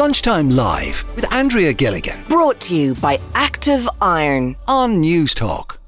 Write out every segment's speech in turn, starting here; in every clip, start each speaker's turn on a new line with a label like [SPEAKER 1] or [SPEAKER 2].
[SPEAKER 1] Lunchtime Live with Andrea Gilligan
[SPEAKER 2] Brought to you by Active Iron.
[SPEAKER 1] on News Talk.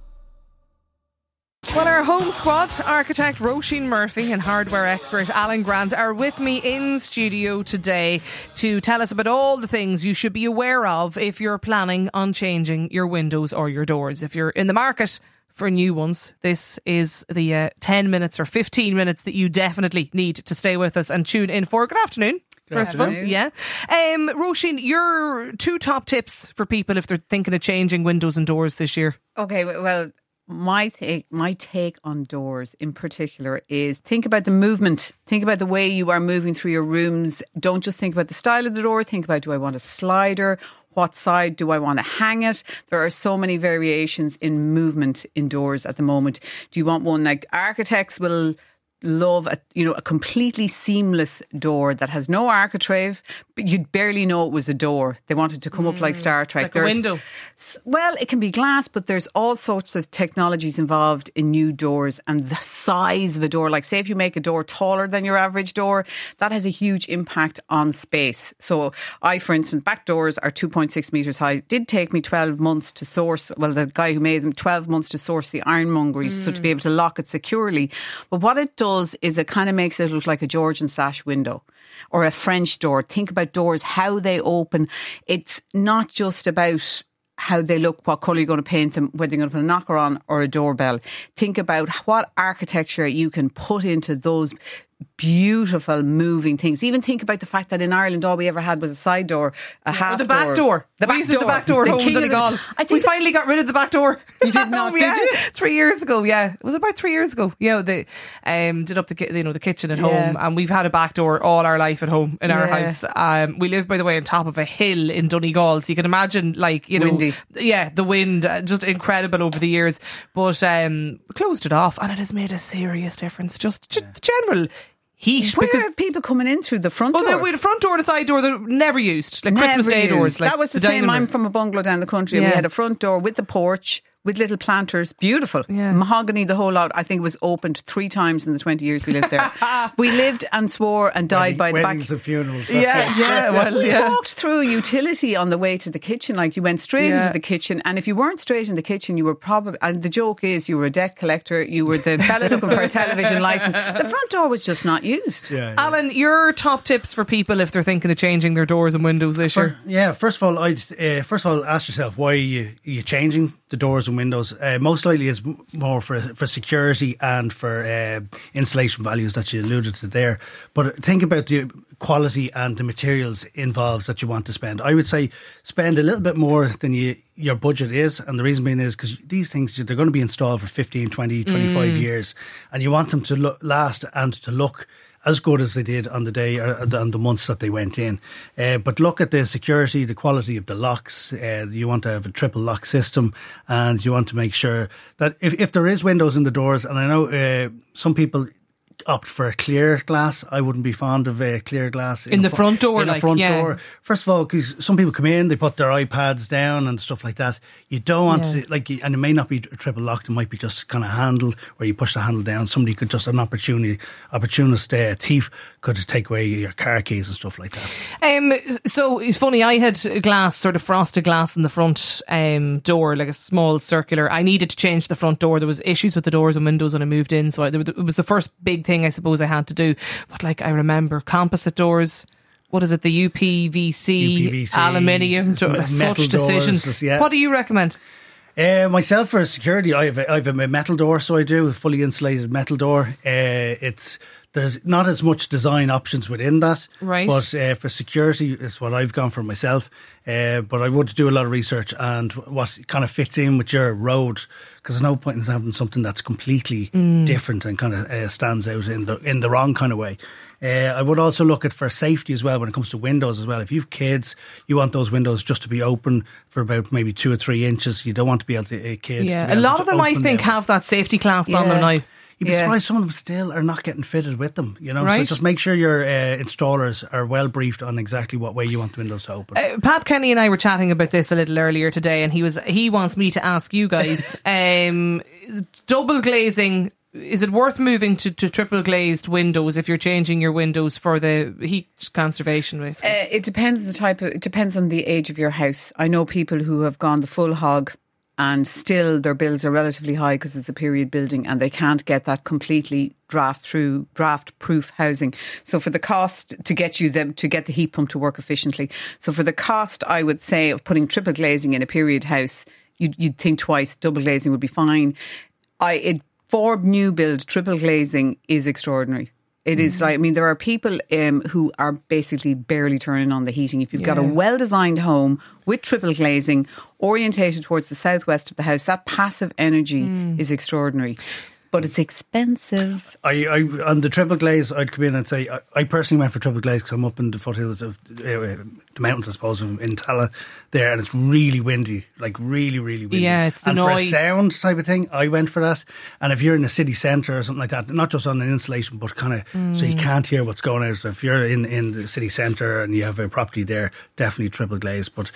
[SPEAKER 3] Well, our home squad, architect Roisin Murphy and hardware expert Alan Grant are with me in studio today to tell us about all the things you should be aware of if you're planning on changing your windows or your doors. If you're in the market for new ones, this is the uh, 10 minutes or 15 minutes that you definitely need to stay with us and tune in for. Good afternoon. First of all, yeah. Um, Roisin, your two top tips for people if they're thinking of changing windows and doors this year.
[SPEAKER 4] Okay, well, my take, my take on doors in particular is think about the movement. Think about the way you are moving through your rooms. Don't just think about the style of the door. Think about do I want a slider? What side do I want to hang it? There are so many variations in movement indoors at the moment. Do you want one like architects will love a you know a completely seamless door that has no architrave, but you'd barely know it was a door. They wanted to come up like Star Trek.
[SPEAKER 3] Mm, like a window.
[SPEAKER 4] Well, it can be glass, but there's all sorts of technologies involved in new doors and the size of a door. Like, say, if you make a door taller than your average door, that has a huge impact on space. So, I, for instance, back doors are 2.6 meters high. It did take me 12 months to source, well, the guy who made them, 12 months to source the ironmongery, so to be able to lock it securely. But what it does is it kind of makes it look like a Georgian sash window or a French door. Think about doors, how they open. It's not just about how they look, what colour you're going to paint them, whether you're going to put a knocker on or a doorbell. Think about what architecture you can put into those beautiful moving things. Even think about the fact that in Ireland all we ever had was a side door, a half
[SPEAKER 3] the back door.
[SPEAKER 4] The back
[SPEAKER 3] used to have
[SPEAKER 4] door.
[SPEAKER 3] the back door at
[SPEAKER 4] king of the-. I think
[SPEAKER 3] we finally got rid of the back door.
[SPEAKER 4] You did not, did
[SPEAKER 3] yeah.
[SPEAKER 4] you?
[SPEAKER 3] Three years ago, yeah. It was about three years ago? Yeah, they um, did up the you know the kitchen at home, and we've had a back door all our life at home in our
[SPEAKER 4] Yeah.
[SPEAKER 3] house. Um, we live, by the way, on top of a hill in Donegal, so you can imagine, like you know,
[SPEAKER 4] Windy.
[SPEAKER 3] yeah, the wind, uh, just incredible over the years. But um, we closed it off, and it has made a serious difference. Just, just general heat
[SPEAKER 4] Where
[SPEAKER 3] because.
[SPEAKER 4] are people coming in through the front door?
[SPEAKER 3] Oh, the, we had a front door and a side door. They're never used, like Christmas Day
[SPEAKER 4] used.
[SPEAKER 3] doors. Like
[SPEAKER 4] that was the,
[SPEAKER 3] dining
[SPEAKER 4] same. I'm from a bungalow down the country, and we had a front door with the porch. With little planters, beautiful.
[SPEAKER 3] Yeah.
[SPEAKER 4] Mahogany, the whole lot. I think it was opened three times in the 20 years we lived there. we lived and swore and died by the back.
[SPEAKER 5] Weddings and funerals. that's
[SPEAKER 3] Yeah,
[SPEAKER 5] it.
[SPEAKER 3] yeah. Well,
[SPEAKER 4] we walked through utility on the way to the kitchen. Like you went straight
[SPEAKER 3] Yeah.
[SPEAKER 4] into the kitchen, and if you weren't straight in the kitchen, you were probably. And the joke is, you were a debt collector. You were the fella looking for a television license. The front door was just not used.
[SPEAKER 5] Yeah, yeah.
[SPEAKER 3] Alan, your top tips for people if they're thinking of changing their doors and windows this year?
[SPEAKER 5] Yeah, first of all, I'd uh, first of all ask yourself why you you changing the doors and windows. Uh, most likely, it's more for for security and for uh, insulation values that you alluded to there. But think about the quality and the materials involved that you want to spend. I would say spend a little bit more than you your budget is and the reason being is because these things they're going to be installed for 15 20 25 years and you want them to last and to look as good as they did on the day or on the months that they went in. Uh, but look at the security, the quality of the locks. Uh, you want to have a triple lock system, and you want to make sure that if, if there is windows in the doors, and I know uh, some people opt for a clear glass. I wouldn't be fond of a clear glass
[SPEAKER 3] In
[SPEAKER 5] a
[SPEAKER 3] the
[SPEAKER 5] fr-
[SPEAKER 3] front door,
[SPEAKER 5] In the front
[SPEAKER 3] yeah.
[SPEAKER 5] door. First of all, because some people come in, they put their iPads down and stuff like that. You don't want
[SPEAKER 3] Yeah.
[SPEAKER 5] to like, and it may not be triple locked. It might be just kind of handle where you push the handle down. Somebody could just an opportunity, opportunist uh, thief could take away your car keys and stuff like that.
[SPEAKER 3] Um, so it's funny. I had glass, sort of frosted glass in the front um, door, like a small circular. I needed to change the front door. There was issues with the doors and windows when I moved in, so I, it was the first big thing I suppose I had to do. But like I remember composite doors. What is it? The UPVC,
[SPEAKER 5] UPVC,
[SPEAKER 3] aluminium,
[SPEAKER 5] metal
[SPEAKER 3] such
[SPEAKER 5] doors,
[SPEAKER 3] decisions.
[SPEAKER 5] yeah.
[SPEAKER 3] What do you recommend?
[SPEAKER 5] Uh, myself for security, I have, a, I have a metal door, so I do a fully insulated metal door. Uh, it's there's not as much design options within that,
[SPEAKER 3] Right.
[SPEAKER 5] But uh, for security, it's what I've gone for myself. Uh, but I would do a lot of research and what kind of fits in with your road, because there's no point in having something that's completely different and kind of uh, stands out in the in the wrong kind of way. Uh, I would also look at for safety as well when it comes to windows as well. If you've kids, you want those windows just to be open for about maybe two or three inches. You don't want to be able to a kid.
[SPEAKER 3] Yeah, a lot of them I think have that safety clasp on them now.
[SPEAKER 5] You'd be
[SPEAKER 3] Yeah.
[SPEAKER 5] surprised some of them still are not getting fitted with them. You know,
[SPEAKER 3] Right.
[SPEAKER 5] so just make sure your uh, installers are well briefed on exactly what way you want the windows to open.
[SPEAKER 3] Uh, Pat Kenny and I were chatting about this a little earlier today, and he was he wants me to ask you guys: um, double glazing is it worth moving to, to triple glazed windows if you're changing your windows for the heat conservation? Basically,
[SPEAKER 4] Uh, it depends on the type of. It depends on the age of your house. I know people who have gone the full hog, and still their bills are relatively high because it's a period building, and they can't get that completely draft through draft proof housing. So for the cost to get you them to get the heat pump to work efficiently, so for the cost, I would say of putting triple glazing in a period house, you'd, you'd think twice. Double glazing would be fine. I it for new build triple glazing is extraordinary. It is like I mean there are people um, who are basically barely turning on the heating. If you've got a well designed home with triple glazing orientated towards the southwest of the house, that passive energy is extraordinary. But it's expensive.
[SPEAKER 5] I, I on the triple glaze, I'd come in and say I, I personally went for triple glaze because I'm up in the foothills of uh, the mountains, I suppose, in in Tallaght there, and it's really windy, like really, really windy.
[SPEAKER 3] Yeah, it's the
[SPEAKER 5] and
[SPEAKER 3] noise.
[SPEAKER 5] for a sound type of thing, I went for that. And if you're in the city centre or something like that, not just on an insulation, but kind of so
[SPEAKER 3] Mm.
[SPEAKER 5] you can't hear what's going on. So if you're in in the city centre and you have a property there, definitely triple glaze. But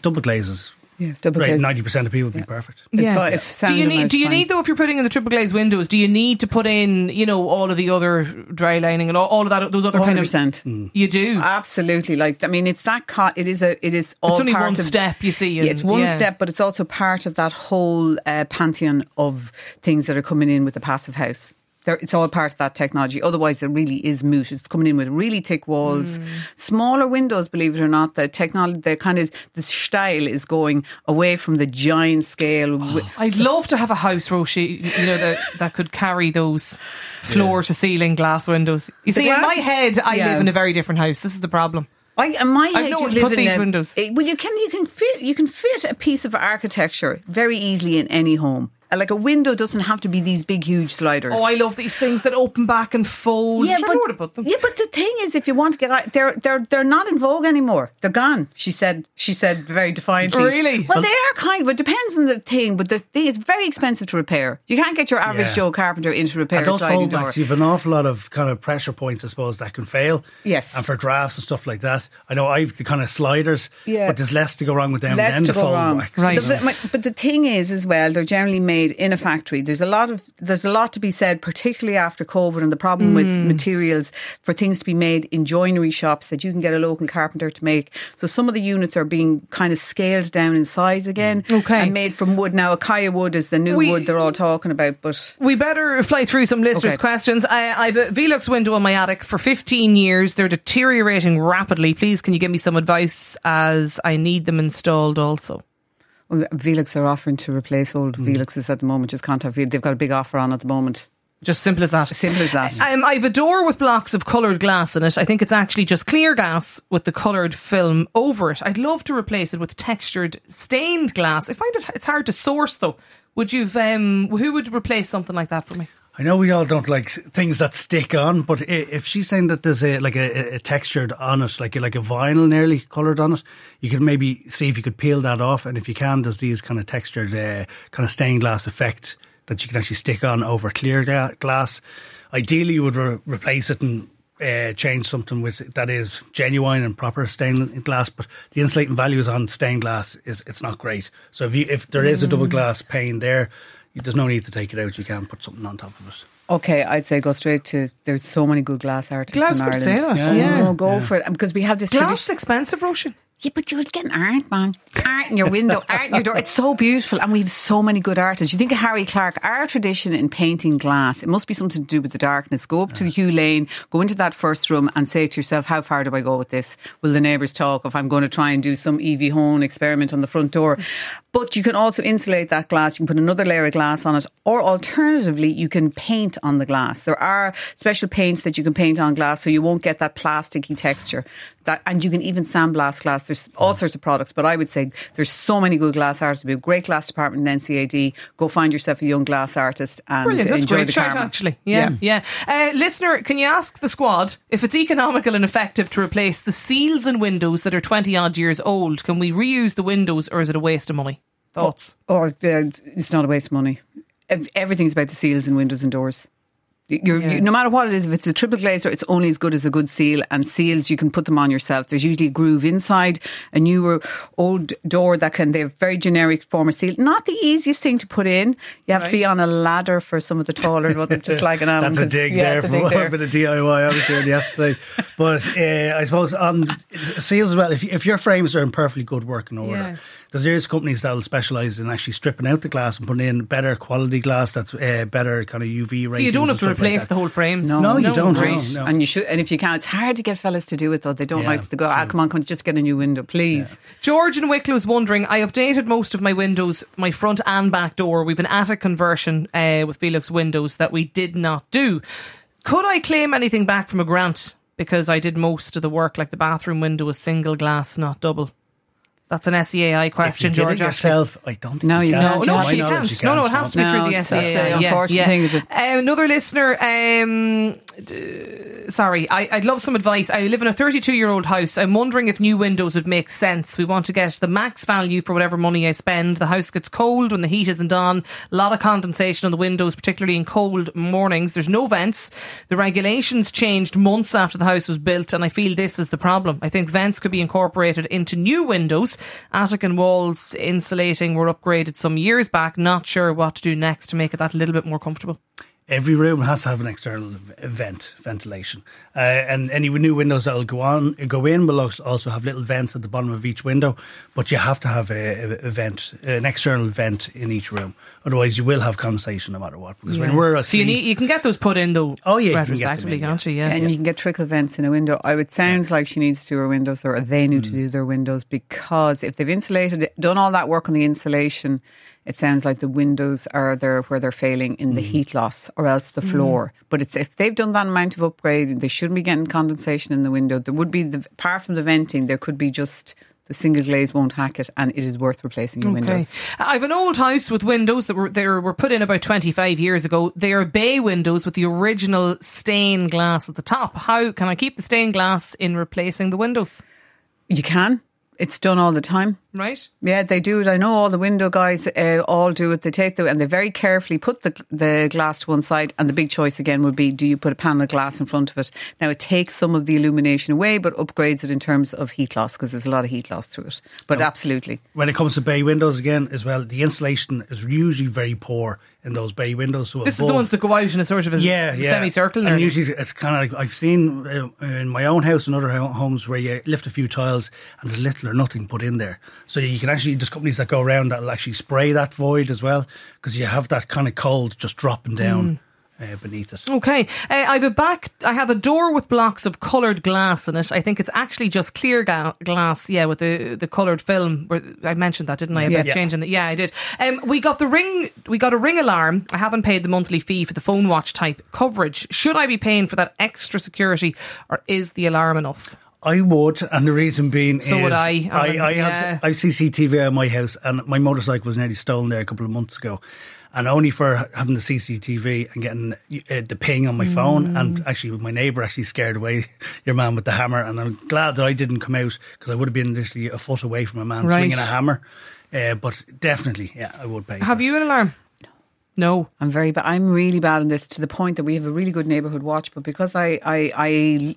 [SPEAKER 5] double glaze is
[SPEAKER 4] Yeah, double
[SPEAKER 5] right. Ninety percent of people would be perfect.
[SPEAKER 4] It's fine. It's
[SPEAKER 3] do you need? Do you
[SPEAKER 4] fine.
[SPEAKER 3] need though? If you're putting in the triple glazed windows, do you need to put in, you know, all of the other dry lining and all, all of that, those other kind of?
[SPEAKER 4] 100%.
[SPEAKER 3] You do.
[SPEAKER 4] Absolutely, like I mean, it's that. Co- it is a. It is all.
[SPEAKER 3] it's only
[SPEAKER 4] part
[SPEAKER 3] one
[SPEAKER 4] of,
[SPEAKER 3] step, you see.
[SPEAKER 4] Yeah, it's one
[SPEAKER 3] yeah.
[SPEAKER 4] step, but it's also part of that whole uh, pantheon of things that are coming in with the passive house. There, it's all part of that technology. Otherwise, it really is moot. It's coming in with really thick walls,
[SPEAKER 3] Mm.
[SPEAKER 4] smaller windows. Believe it or not, the technology, the kind of the style is going away from the giant scale. wi-
[SPEAKER 3] I'd love to have a house, Roshi, you know, that, that could carry those floor to ceiling glass windows. You see, in my head, I
[SPEAKER 4] Yeah.
[SPEAKER 3] live in a very different house. This is the problem.
[SPEAKER 4] I, in my head, you live
[SPEAKER 3] put
[SPEAKER 4] in
[SPEAKER 3] these
[SPEAKER 4] a-
[SPEAKER 3] windows.
[SPEAKER 4] eh, well, you can you can fit you can fit a piece of architecture very easily in any home. Uh, Like a window doesn't have to be these big, huge sliders.
[SPEAKER 3] Oh, I love these things that open back and fold.
[SPEAKER 4] yeah,
[SPEAKER 3] Sure, I
[SPEAKER 4] but,
[SPEAKER 3] know where to them.
[SPEAKER 4] yeah, but the thing is, if you want to get out, they're they're they're not in vogue anymore. They're gone. She said. She said very defiantly.
[SPEAKER 3] Really?
[SPEAKER 4] Well, they are kind of. It depends on the thing, but the thing is very expensive to repair. You can't get your average
[SPEAKER 5] Yeah.
[SPEAKER 4] Joe carpenter into repair
[SPEAKER 5] And
[SPEAKER 4] a
[SPEAKER 5] those
[SPEAKER 4] sliding door.
[SPEAKER 5] you've an awful lot of kind of pressure points, I suppose, that can fail.
[SPEAKER 4] Yes.
[SPEAKER 5] And for drafts and stuff like that. I know I've the kind of sliders,
[SPEAKER 4] Yeah.
[SPEAKER 5] but there's less to go wrong with them
[SPEAKER 4] less
[SPEAKER 5] than
[SPEAKER 4] to
[SPEAKER 5] the
[SPEAKER 4] go wrong.
[SPEAKER 5] fallbacks.
[SPEAKER 3] Right.
[SPEAKER 4] But the, my- but the thing is, as well, they're generally made in a factory. There's a lot of there's a lot to be said, particularly after COVID, and the problem with
[SPEAKER 3] Mm.
[SPEAKER 4] materials for things to be made in joinery shops that you can get a local carpenter to make. So some of the units are being kind of scaled down in size again,
[SPEAKER 3] Okay.
[SPEAKER 4] and made from wood. Now, Acacia wood is the new
[SPEAKER 3] We-
[SPEAKER 4] wood they're all talking about, but.
[SPEAKER 3] We better fly through some listeners'
[SPEAKER 4] Okay.
[SPEAKER 3] questions. I, I have a Velux window in my attic for 15 years. They're deteriorating rapidly. Please, can you give me some advice as I need them installed also?
[SPEAKER 4] Velux are offering to replace old
[SPEAKER 3] Hmm.
[SPEAKER 4] Veluxes at the moment. Just contact Velux. They've got a big offer on at the moment.
[SPEAKER 3] Just simple as that.
[SPEAKER 4] Simple as that.
[SPEAKER 3] Um, I have a door with blocks of coloured glass in it. I think it's actually just clear glass with the coloured film over it. I'd love to replace it with textured stained glass. I find it it's hard to source though. Would you? Um, who would replace something like that for me?
[SPEAKER 5] I know we all don't like things that stick on, but if she's saying that there's a like a, a textured on it, like a, like a vinyl nearly coloured on it, you could maybe see if you could peel that off, and if you can, there's these kind of textured, uh, kind of stained glass effect that you can actually stick on over clear glass. Ideally, you would re- replace it and uh, change something with that is genuine and proper stained glass. But the insulating values on stained glass is it's not great. So if you if there is a double glass pane there, there's no need to take it out. You can put something on top of it.
[SPEAKER 4] Okay, I'd say go straight to. There's so many good glass artists
[SPEAKER 3] Glass
[SPEAKER 4] in
[SPEAKER 3] would
[SPEAKER 4] Ireland.
[SPEAKER 3] say that,
[SPEAKER 4] Oh,
[SPEAKER 3] yeah.
[SPEAKER 4] go for it because we have this
[SPEAKER 3] Glass
[SPEAKER 4] tradition.
[SPEAKER 3] expensive, Roisin.
[SPEAKER 4] Yeah, but you would get an art, man. Art in your window, art in your door. It's so beautiful, and we have so many good artists. You think of Harry Clarke, our tradition in painting glass. It must be something to do with the darkness. Go up to the Hugh Lane, go into that first room, and say to yourself, "How far do I go with this? Will the neighbours talk if I'm going to try and do some Evie Hone experiment on the front door?" But you can also insulate that glass. You can put another layer of glass on it, or alternatively, you can paint on the glass. There are special paints that you can paint on glass, so you won't get that plasticky texture. That, and you can even sandblast glass. There's all sorts of products, but I would say there's so many good glass artists. We have a great glass department in NCAD. Go find yourself a young glass artist and
[SPEAKER 3] Brilliant. That's
[SPEAKER 4] enjoy
[SPEAKER 3] great
[SPEAKER 4] the
[SPEAKER 3] shout,
[SPEAKER 4] karma.
[SPEAKER 3] actually. Yeah, yeah. Uh, listener, can you ask the squad if it's economical and effective to replace the seals and windows that are 20 odd years old? Can we reuse the windows or is it a waste of money? Thoughts?
[SPEAKER 4] Or uh, it's not a waste of money. Ev- Everything's about the seals and windows and doors. You're,
[SPEAKER 3] Yeah.
[SPEAKER 4] you, no matter what it is, if it's a triple glazer, it's only as good as a good seal. And seals, you can put them on yourself. There's usually a groove inside a newer old door that can, they have very generic form of seal. Not the easiest thing to put in. You have to be on a ladder for some of the taller ones. I'm just like an
[SPEAKER 5] That's a dig there for a bit of DIY I was doing yesterday. But uh, I suppose on seals as well, if, if your frames are in perfectly good working order,
[SPEAKER 3] Yeah.
[SPEAKER 5] there's various companies that will specialise in actually stripping out the glass and putting in better quality glass that's uh, better kind of UV ratings.
[SPEAKER 3] So you don't have to
[SPEAKER 5] stuff like
[SPEAKER 3] replace
[SPEAKER 5] that.
[SPEAKER 3] the whole frames.
[SPEAKER 5] No, no, you don't,
[SPEAKER 4] Great.
[SPEAKER 5] no, no.
[SPEAKER 4] And you should, and if you can, it's hard to get fellas to do it though. They don't
[SPEAKER 5] Yeah,
[SPEAKER 4] like to go. Ah, come on, come on, just get a new window, please.
[SPEAKER 3] George in Wicklow's wondering, I updated most of my windows, my front and back door. We've an attic conversion uh, with Velux windows that we did not do. Could I claim anything back from a grant? Because I did most of the work, like the bathroom window was single glass, not double. That's an SEAI
[SPEAKER 5] If
[SPEAKER 3] question,
[SPEAKER 5] you did
[SPEAKER 3] George.
[SPEAKER 5] it yourself, I don't think
[SPEAKER 4] No,
[SPEAKER 5] you
[SPEAKER 4] you
[SPEAKER 5] can.
[SPEAKER 4] can't.
[SPEAKER 3] No,
[SPEAKER 4] To
[SPEAKER 3] no,
[SPEAKER 4] my
[SPEAKER 3] you can't. No, no, it has to be
[SPEAKER 4] No,
[SPEAKER 3] through the
[SPEAKER 4] it's- that's
[SPEAKER 3] SEA.
[SPEAKER 4] the unfortunate thing is
[SPEAKER 3] Uh, another listener, um, d- Uh, sorry, I, I'd love some advice. I live in a 32 year old house. I'm wondering if new windows would make sense. We want to get the max value for whatever money I spend. The house gets cold when the heat isn't on. A lot of condensation on the windows, particularly in cold mornings. There's no vents. The regulations changed months after the house was built, and I feel this is the problem. I think vents could be incorporated into new windows. Attic and walls insulating were upgraded some years back. Not sure what to do next to make it that little bit more comfortable.
[SPEAKER 5] Every room has to have an external vent ventilation, uh, and any new windows that will go on go in will also have little vents at the bottom of each window. But you have to have a, a, a vent, an external vent in each room. Otherwise, you will have condensation no matter what. Because when we're
[SPEAKER 3] so you need you can get those put in though.
[SPEAKER 5] Oh, yeah, you can get them
[SPEAKER 3] retrospectively,
[SPEAKER 5] in, yeah.
[SPEAKER 3] can't you? Yeah.
[SPEAKER 4] And you can get trickle vents in a window. I would sounds like she needs to do her windows or they need to
[SPEAKER 5] Mm.
[SPEAKER 4] do their windows because if they've insulated it, done all that work on the insulation, it sounds like the windows are there where they're failing in
[SPEAKER 5] Mm.
[SPEAKER 4] the heat loss or else the floor. But it's if they've done that amount of upgrade, they shouldn't be getting condensation in the window. There would be the apart from the venting, there could be just the single glaze won't hack it and it is worth replacing your windows.
[SPEAKER 3] I have an old house with windows that were they were put in about 25 years ago. They are bay windows with the original stained glass at the top. How can I keep the stained glass in replacing the windows?
[SPEAKER 4] You can. It's done all the time.
[SPEAKER 3] Right?
[SPEAKER 4] Yeah, they do it. I know all the window guys uh, all do it. They take the and they very carefully put the the glass to one side. And the big choice again would be: do you put a panel of glass in front of it? Now it takes some of the illumination away, but upgrades it in terms of heat loss because there's a lot of heat loss through it. But absolutely,
[SPEAKER 5] when it comes to bay windows again as well, the insulation is usually very poor in those bay windows. So
[SPEAKER 3] This is the ones that go out in a sort of a
[SPEAKER 5] yeah, yeah.
[SPEAKER 3] semicircle.
[SPEAKER 5] And usually it's kind of like I've seen uh, in my own house and other homes where you lift a few tiles and there's little or nothing put in there. So you can actually there's companies that go around that'll actually spray that void as well because you have that kind of cold just dropping down uh, beneath it.
[SPEAKER 3] Okay, uh, I have a back. I have a door with blocks of coloured glass in it. I think it's actually just clear ga- glass. Yeah, with the the coloured film. I mentioned that, didn't I? About
[SPEAKER 5] Yeah.
[SPEAKER 3] changing it. Yeah, I did. Um, we got the ring. We got a ring alarm. I haven't paid the monthly fee for the PhoneWatch type coverage. Should I be paying for that extra security, or is the alarm enough?
[SPEAKER 5] I would, and the reason being
[SPEAKER 3] So
[SPEAKER 5] is
[SPEAKER 3] would I,
[SPEAKER 5] I,
[SPEAKER 3] Alan,
[SPEAKER 5] I
[SPEAKER 3] yeah.
[SPEAKER 5] have I have CCTV at my house, and my motorcycle was nearly stolen there a couple of months ago, and only for having the CCTV and getting uh, the ping on my phone,
[SPEAKER 3] Mm.
[SPEAKER 5] and actually my neighbour actually scared away your man with the hammer, and I'm glad that I didn't come out because I would have been literally a foot away from a man
[SPEAKER 3] Right.
[SPEAKER 5] swinging a hammer. Uh, but definitely, yeah, I would pay.
[SPEAKER 3] Have
[SPEAKER 5] for
[SPEAKER 3] you an alarm? No.
[SPEAKER 4] I'm very bad. I'm really bad on this to the point that we have a really good neighbourhood watch, but because I I I,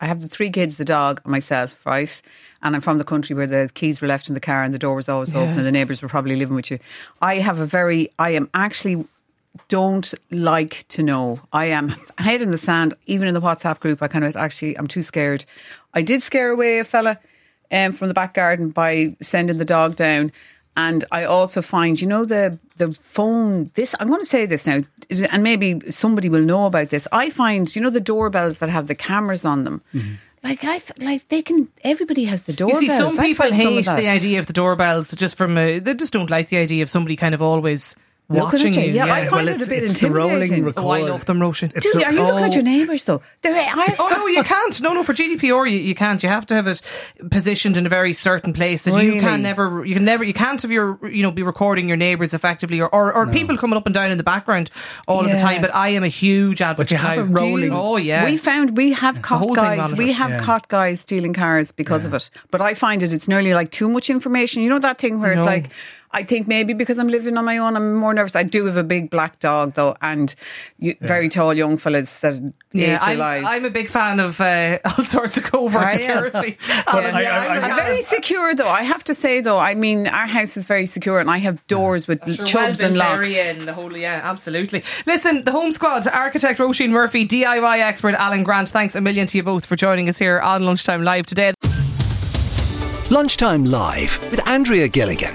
[SPEAKER 4] I have the three kids, the dog, and myself, right. And I'm from the country where the keys were left in the car and the door was always open, and the neighbours were probably living with you. I have a very, I am actually don't like to know. I am head in the sand, even in the WhatsApp group. I kind of actually, I'm too scared. I did scare away a fella um, from the back garden by sending the dog down. And I also find, you know, the the phone. This I'm going to say this now, and maybe somebody will know about this. I find, you know, the doorbells that have the cameras on them. Mm-hmm. Like I like they can. Everybody has the
[SPEAKER 3] You
[SPEAKER 4] doorbells.
[SPEAKER 3] see, some people
[SPEAKER 4] some
[SPEAKER 3] hate the idea of the doorbells just from a, they just don't like the idea of somebody kind of always watching
[SPEAKER 4] you.
[SPEAKER 3] you.
[SPEAKER 4] Yeah, I
[SPEAKER 3] yeah.
[SPEAKER 4] find
[SPEAKER 5] Well,
[SPEAKER 4] it a bit
[SPEAKER 5] it's the rolling
[SPEAKER 4] intimidating.
[SPEAKER 5] record.
[SPEAKER 3] Oh, I love them, Roisin.
[SPEAKER 5] It's
[SPEAKER 4] Dude,
[SPEAKER 5] the-
[SPEAKER 4] are you looking at
[SPEAKER 3] Oh.
[SPEAKER 4] your neighbours though? They're, I,
[SPEAKER 3] Oh no, you can't. No, no. For GDPR, you, you can't. You have to have it positioned in a very certain place that you can never. You can never. You can't have your you know be recording your neighbours effectively or or, or people coming up and down in the background all of the time. But I am a huge advocate.
[SPEAKER 5] But you have
[SPEAKER 3] now.
[SPEAKER 5] rolling.
[SPEAKER 3] Oh yeah.
[SPEAKER 4] We found we have
[SPEAKER 3] whole
[SPEAKER 4] caught guys. We have
[SPEAKER 5] Yeah.
[SPEAKER 4] caught guys stealing cars because of it. But I find it it's nearly like too much information. You know that thing where it's like I think maybe because I'm living on my own, I'm more nervous. I do have a big black dog though, and you, very tall young fellas that
[SPEAKER 3] Yeah,
[SPEAKER 4] age
[SPEAKER 3] I'm,
[SPEAKER 4] alive.
[SPEAKER 3] I'm a big fan of uh, all sorts of covert
[SPEAKER 4] Are
[SPEAKER 3] security.
[SPEAKER 4] Yeah.
[SPEAKER 3] Alan,
[SPEAKER 5] I-
[SPEAKER 3] yeah,
[SPEAKER 5] I-
[SPEAKER 3] I'm a
[SPEAKER 5] I-
[SPEAKER 4] I'm very secure though. I have to say though. I mean, our house is very secure, and I have doors with
[SPEAKER 3] Sure,
[SPEAKER 4] Chubbs and locks.
[SPEAKER 3] area and the whole, yeah, absolutely. Listen, the Home Squad, architect Roisin Murphy, DIY expert Alan Grant. Thanks a million to you both for joining us here on Lunchtime Live today.
[SPEAKER 1] Lunchtime Live with Andrea Gilligan.